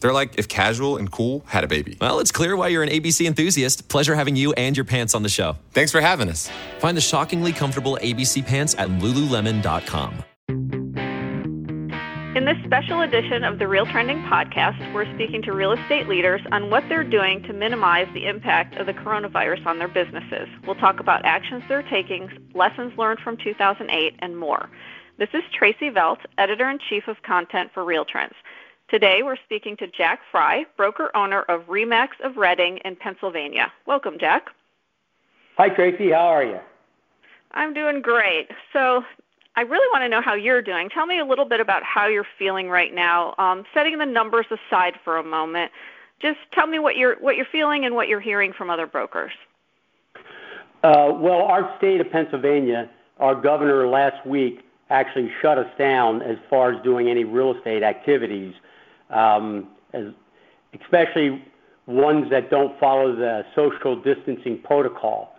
They're like if casual and cool had a baby. Well, it's clear why you're an ABC enthusiast. Pleasure having you and your pants on the show. Thanks for having us. Find the shockingly comfortable ABC pants at lululemon.com. In this special edition of the Real Trending podcast, we're speaking to real estate leaders on what they're doing to minimize the impact of the coronavirus on their businesses. We'll talk about actions they're taking, lessons learned from 2008, and more. This is Tracey Velt, editor in chief of content for Real Trends. Today, we're speaking to Jack Fry, broker owner of RE/MAX of Reading in Pennsylvania. Welcome, Jack. Hi, Tracy. How are you? I'm doing great. So, I really want to know how you're doing. Tell me a little bit about how you're feeling right now. Um, setting the numbers aside for a moment, just tell me what you're what you're feeling and what you're hearing from other brokers. Uh, well, our state of Pennsylvania, our governor last week actually shut us down as far as doing any real estate activities, especially ones that don't follow the social distancing protocol.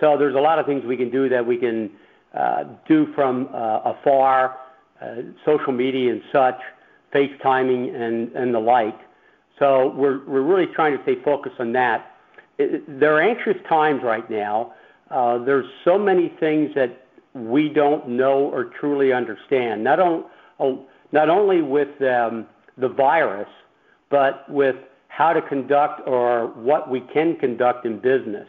So there's a lot of things we can do that we can uh, do from uh, afar, uh, social media and such, FaceTiming and, the like. So we're, we're really trying to stay focused on that. There are anxious times right now. There's so many things that we don't know or truly understand. Not, oh, only with um, the virus, but with how to conduct or what we can conduct in business.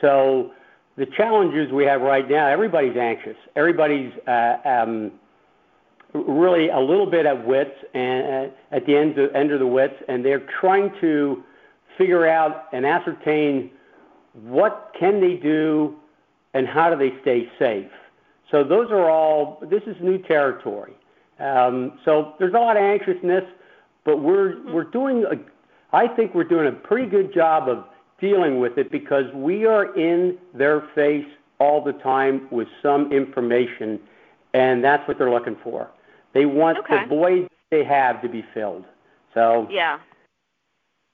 So the challenges we have right now, everybody's anxious. Everybody's uh, um, really a little bit at wits and uh, at the end of, end of the wits, and they're trying to figure out and ascertain what can they do and how do they stay safe. So those are all. This is new territory. Um, so there's a lot of anxiousness, but we're we're doing. A, I think we're doing a pretty good job of dealing with it because we are in their face all the time with some information, and that's what they're looking for. They want Okay. the void they have to be filled. So Yeah,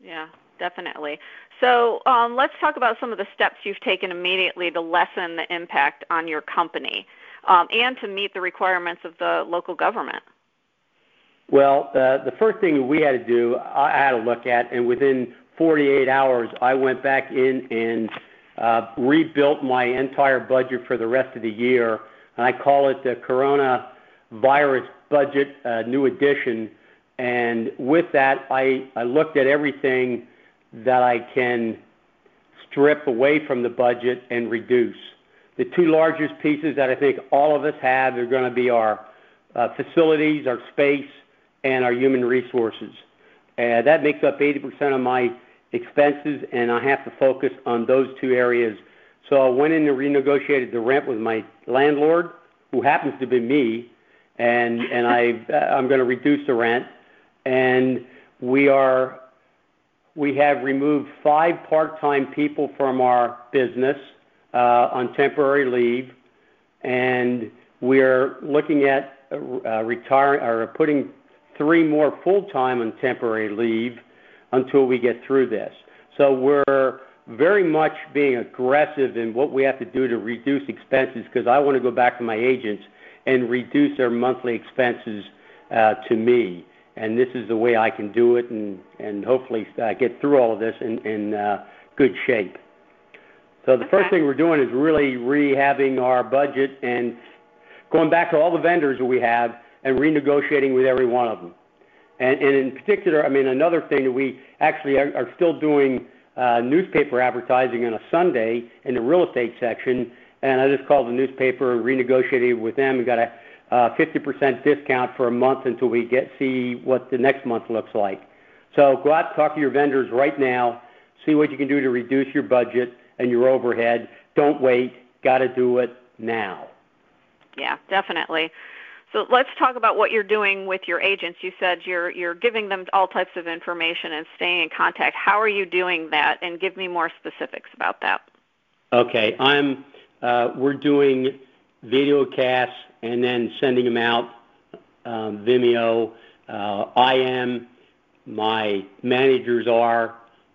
yeah, definitely. So um, let's talk about some of the steps you've taken immediately to lessen the impact on your company um, and to meet the requirements of the local government. Well, uh, the first thing we had to do, I had to look at, and within 48 hours, I went back in and uh, rebuilt my entire budget for the rest of the year. And I call it the Coronavirus Budget uh, New Edition. And with that, I, I looked at everything that I can strip away from the budget and reduce. The two largest pieces that I think all of us have are going to be our uh, facilities, our space, and our human resources. Uh, that makes up 80% of my expenses, and I have to focus on those two areas. So I went in and renegotiated the rent with my landlord, who happens to be me, and uh, I'm going to reduce the rent, and we have removed five part-time people from our business on temporary leave, and we're looking at uh, retiring or putting three more full-time on temporary leave until we get through this. So we're very much being aggressive in what we have to do to reduce expenses because I want to go back to my agents and reduce their monthly expenses uh, to me. And this is the way I can do it and, and hopefully uh, get through all of this in, in uh, good shape. So the first thing we're doing is really rehabbing our budget and going back to all the vendors that we have and renegotiating with every one of them. And, and in particular, I mean, another thing that we actually are, are still doing uh, newspaper advertising on a Sunday in the real estate section. And I just called the newspaper and renegotiated with them and got a uh, 50% discount for a month until we get see what the next month looks like. So go out, talk to your vendors right now, see what you can do to reduce your budget and your overhead. Don't wait. Got to do it now. Yeah, definitely. So let's talk about what you're doing with your agents. You said you're you're giving them all types of information and staying in contact. How are you doing that? And give me more specifics about that. Okay, I'm. Uh, we're doing video casts and then sending them out um, Vimeo. Uh, I am, my managers are,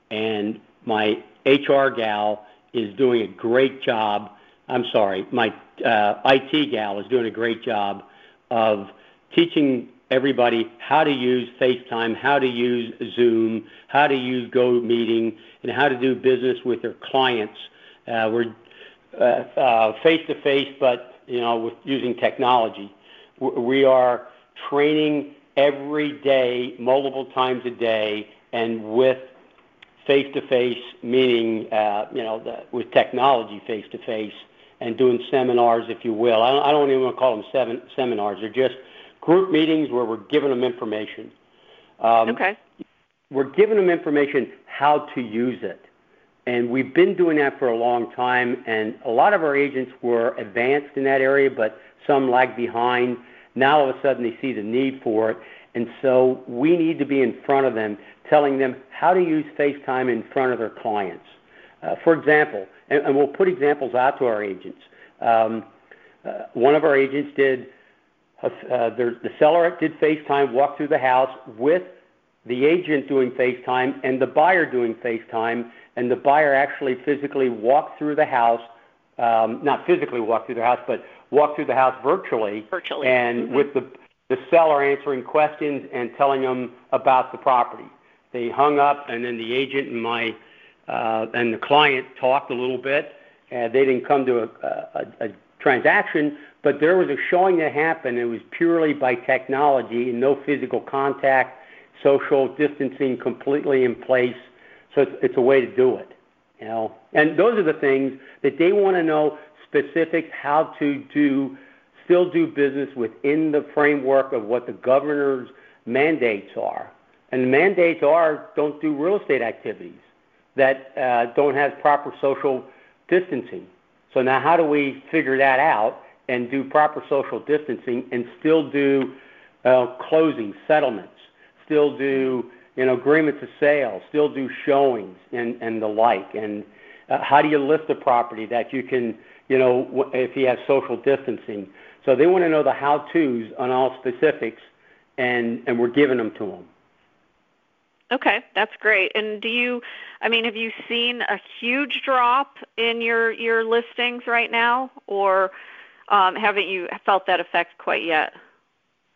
and my HR gal is doing a great job. I'm sorry, my uh, IT gal is doing a great job of teaching everybody how to use FaceTime, how to use Zoom, how to use GoMeeting, and how to do business with their clients. Uh, we're face to face, but you know, with using technology. We are training every day, multiple times a day, and with face to face, meaning uh, you know, the, with technology face to face, and doing seminars, if you will. I don't, I don't even want to call them seven, seminars. They're just group meetings where we're giving them information. Um, okay. We're giving them information how to use it. And we've been doing that for a long time, and a lot of our agents were advanced in that area, but some lagged behind. Now all of a sudden they see the need for it, and so we need to be in front of them, telling them how to use FaceTime in front of their clients. Uh, for example, and, and, we'll put examples out to our agents. Um, uh, one of our agents did, uh, the seller did FaceTime, walk through the house with the agent doing FaceTime and the buyer doing FaceTime, and the buyer actually physically walked through the house, um, not physically walked through the house, but walked through the house virtually, virtually. and mm-hmm. with the the seller answering questions and telling them about the property. They hung up, and then the agent and my uh, and the client talked a little bit. And they didn't come to a, transaction, but there was a showing that happened. It was purely by technology and no physical contact social distancing completely in place. So it's, it's a way to do it, you know. And those are the things that they want to know specifics how to do, still do business within the framework of what the governor's mandates are. And the mandates are don't do real estate activities that uh, don't have proper social distancing. So now how do we figure that out and do proper social distancing and still do uh, closing settlements still do you know agreements of sale, still do showings and and the like. And uh, how do you list a property that you can you know if you have social distancing? So they want to know the how-tos on all specifics, and and we're giving them to them. Okay, that's great. And do you, I mean, have you seen a huge drop in your your listings right now, or um, haven't you felt that effect quite yet?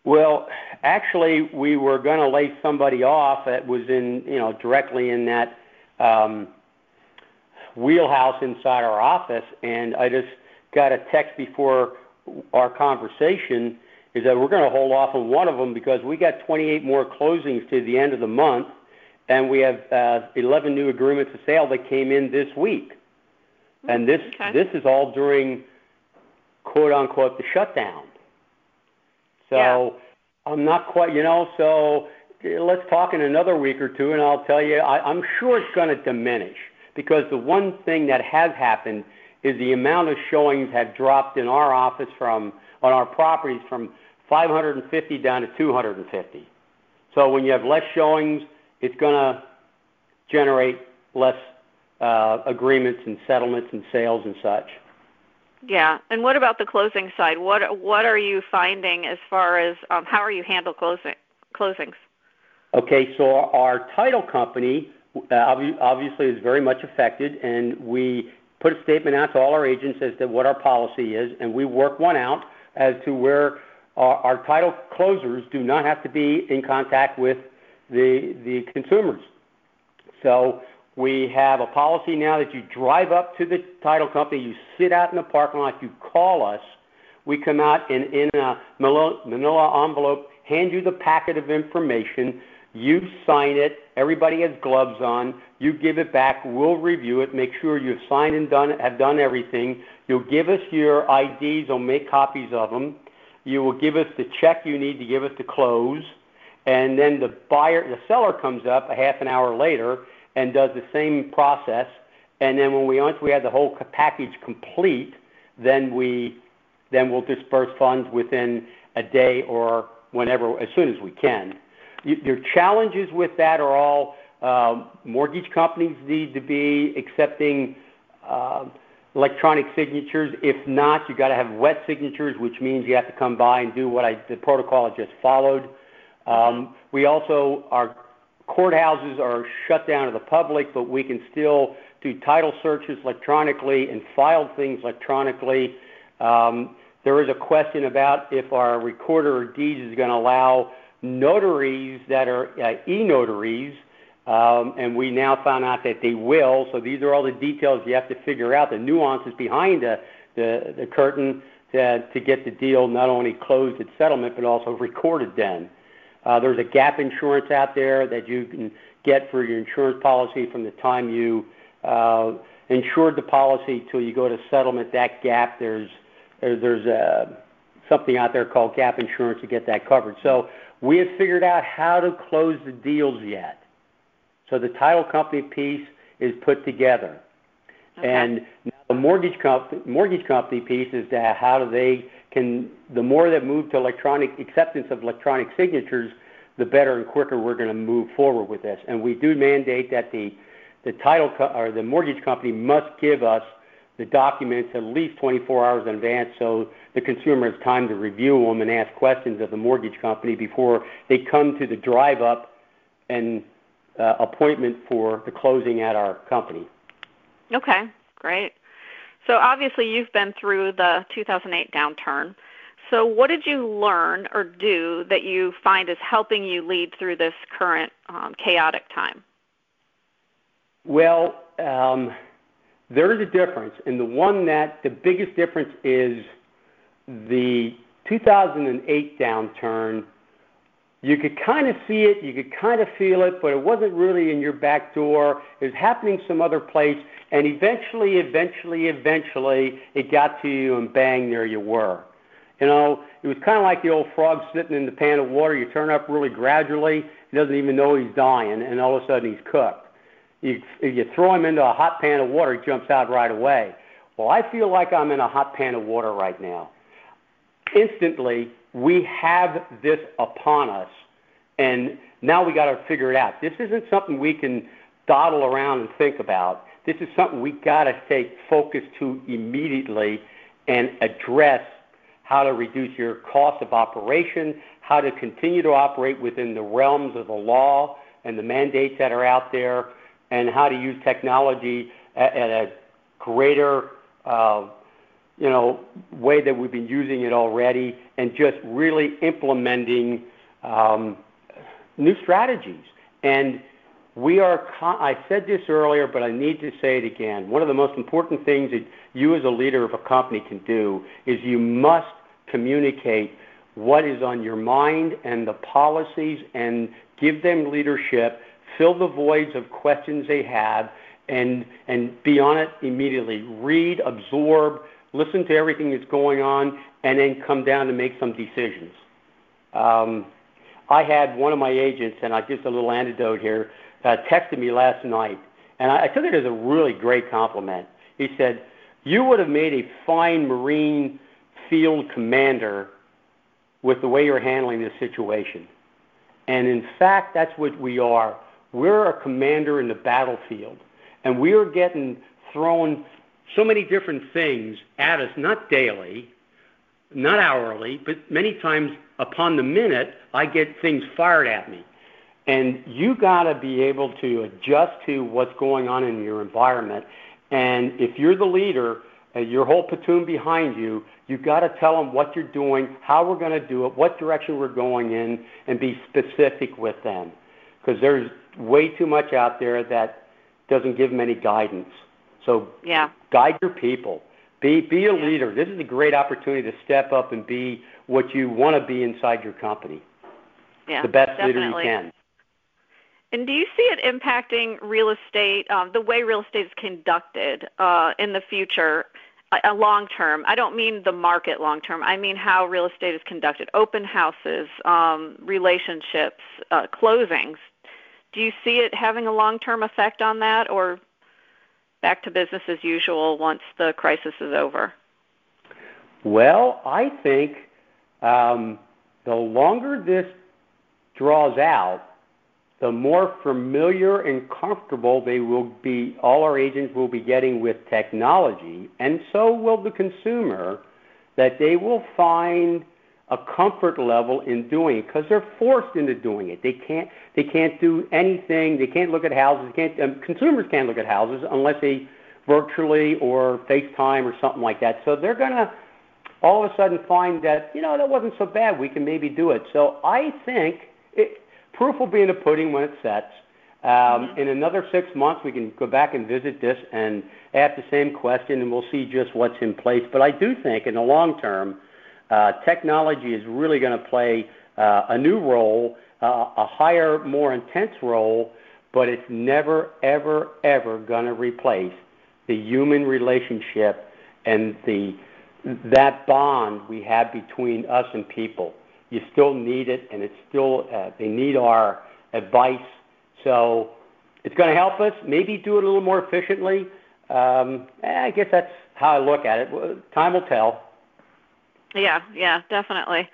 Well, actually, we were going to lay somebody off that was in, you know, directly in that um, wheelhouse inside our office, and I just got a text before our conversation is that we're going to hold off on one of them because we got 28 more closings to the end of the month, and we have uh, 11 new agreements of sale that came in this week. And this okay. this is all during quote unquote the shutdown. So yeah. I'm not quite, you know, so let's talk in another week or two, and I'll tell you, I, I'm sure it's going to diminish because the one thing that has happened is the amount of showings have dropped in our office from on our properties from 550 down to 250. So when you have less showings, it's going to generate less uh, agreements and settlements and sales and such. Yeah, and what about the closing side? What what are you finding as far as um, how are you handle closing closings? Okay, so our title company uh, obviously is very much affected, and we put a statement out to all our agents as to what our policy is, and we work one out as to where our, our title closers do not have to be in contact with the the consumers. So we have a policy now that you drive up to the title company, you sit out in the parking lot, you call us. We come out in, in a manila envelope, hand you the packet of information. You sign it. Everybody has gloves on. You give it back. We'll review it, make sure you've signed and done, have done everything. You'll give us your IDs We'll make copies of them. You will give us the check you need to give us to close. And then the buyer, the seller comes up a half an hour later and does the same process. And then when we once we have the whole package complete, then we then we'll disperse funds within a day or whenever, as soon as we can. Your challenges with that are all uh, mortgage companies need to be accepting uh, electronic signatures. If not, you've got to have wet signatures, which means you have to come by and do what I the protocol I just followed. Um, we also our courthouses are shut down to the public, but we can still do title searches electronically and file things electronically. Um, there is a question about if our recorder of deeds is going to allow notaries that are uh, e-notaries um, and we now found out that they will. So these are all the details you have to figure out, the nuances behind the, the, the curtain to, to get the deal not only closed at settlement, but also recorded then. Uh, there's a gap insurance out there that you can get for your insurance policy from the time you uh, insured the policy till you go to settlement. That gap, there's there's a, uh, something out there called gap insurance to get that covered. So we have figured out how to close the deals yet. So the title company piece is put together. Okay. And the mortgage company, mortgage company piece is that how do they can the more that move to electronic acceptance of electronic signatures, the better and quicker we're going to move forward with this. And we do mandate that the the title co- or the mortgage company must give us the documents at least 24 hours in advance so the consumer has time to review them and ask questions of the mortgage company before they come to the drive up and uh, appointment for the closing at our company. Okay, great. So obviously you've been through the 2008 downturn. So what did you learn or do that you find is helping you lead through this current um, chaotic time? Well, um, there is a difference, and the one that the biggest difference is the 2008 downturn you could kind of see it, you could kind of feel it, but it wasn't really in your back door. It was happening some other place, and eventually, eventually, eventually, it got to you, and bang, there you were. You know, it was kind of like the old frog sitting in the pan of water. You turn up really gradually, he doesn't even know he's dying, and all of a sudden he's cooked. You, if you throw him into a hot pan of water, he jumps out right away. Well, I feel like I'm in a hot pan of water right now. Instantly, we have this upon us, and now we got to figure it out. This isn't something we can dawdle around and think about. This is something we got to take focus to immediately and address how to reduce your cost of operation, how to continue to operate within the realms of the law and the mandates that are out there, and how to use technology at, at a greater uh, you know, way that we've been using it already and just really implementing um, new strategies. And we are, I said this earlier, but I need to say it again. One of the most important things that you as a leader of a company can do is you must communicate what is on your mind and the policies and give them leadership, fill the voids of questions they have, and, and be on it immediately. Read, absorb, listen to everything that's going on, and then come down to make some decisions. Um, I had one of my agents, and I just a little anecdote here, uh, texted me last night, and I, I took it as a really great compliment. He said, "You would have made a fine Marine field commander with the way you're handling this situation." And in fact, that's what we are. We're a commander in the battlefield, and we are getting thrown so many different things at us, not daily, not hourly, but many times upon the minute, I get things fired at me. And you got to be able to adjust to what's going on in your environment. And if you're the leader, uh, your whole platoon behind you, you've got to tell them what you're doing, how we're going to do it, what direction we're going in, and be specific with them. Because there's way too much out there that doesn't give them any guidance. So yeah. guide your people. Be be a leader. This is a great opportunity to step up and be what you want to be inside your company. Yeah, the best definitely. leader you can. And do you see it impacting real estate, um, the way real estate is conducted uh, in the future, a, long term? I don't mean the market long term. I mean how real estate is conducted, open houses, um, relationships, uh, closings. Do you see it having a long term effect on that, or back to business as usual once the crisis is over? Well, I think um, the longer this draws out, the more familiar and comfortable they will be, all our agents will be getting with technology, and so will the consumer, that they will find a comfort level in doing it because they're forced into doing it. They can't they can't do anything. They can't look at houses. They can't um, consumers can't look at houses unless they virtually or FaceTime or something like that. So they're gonna all of a sudden find that you know that wasn't so bad. We can maybe do it. So I think it, proof will be in the pudding when it sets. Um, mm-hmm. In another six months, we can go back and visit this and ask the same question, and we'll see just what's in place. But I do think in the long term technology is really going to play uh, a new role, uh, a higher, more intense role, but it's never, ever, ever going to replace the human relationship and the that bond we have between us and people. You still need it, and it's still uh, they need our advice. So it's going to help us. Maybe do it a little more efficiently. Um, I guess that's how I look at it. Time will tell. Yeah, yeah, definitely.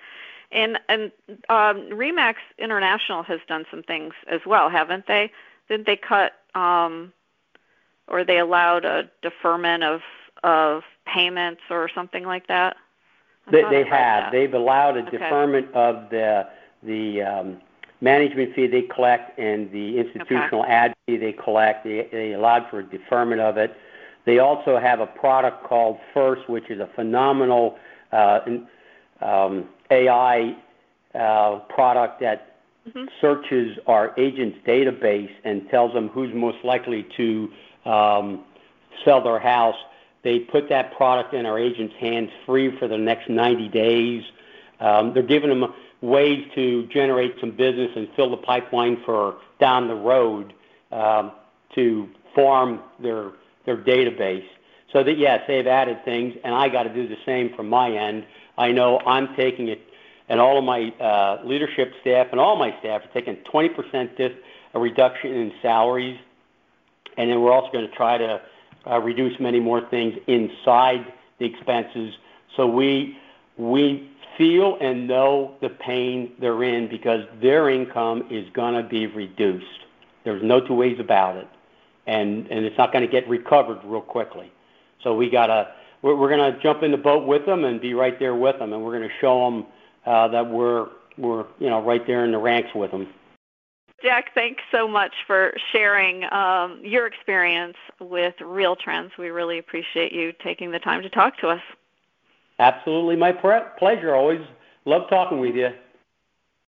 And and um, RE/MAX International has done some things as well, haven't they? Didn't they cut um, or they allowed a deferment of of payments or something like that? they, they have. That. They've allowed a okay. deferment of the the um, management fee they collect and the institutional okay. ad fee they collect. They, they allowed for a deferment of it. They also have a product called First, which is a phenomenal AI uh, product that mm-hmm. searches our agents' database and tells them who's most likely to um, sell their house. They put that product in our agents' hands free for the next 90 days. Um, they're giving them ways to generate some business and fill the pipeline for down the road um, to farm their their database. So that yes, they've added things, and I got to do the same from my end. I know I'm taking it, and all of my uh, leadership staff and all my staff are taking 20% dis- a reduction in salaries, and then we're also going to try to uh, reduce many more things inside the expenses. So we we feel and know the pain they're in because their income is going to be reduced. There's no two ways about it, and and it's not going to get recovered real quickly. So we gotta we're, we're gonna jump in the boat with them and be right there with them, and we're gonna show them uh, that we're we're you know right there in the ranks with them. Jack, thanks so much for sharing um, your experience with Real Trends. We really appreciate you taking the time to talk to us. Absolutely, my pre- pleasure. Always love talking with you.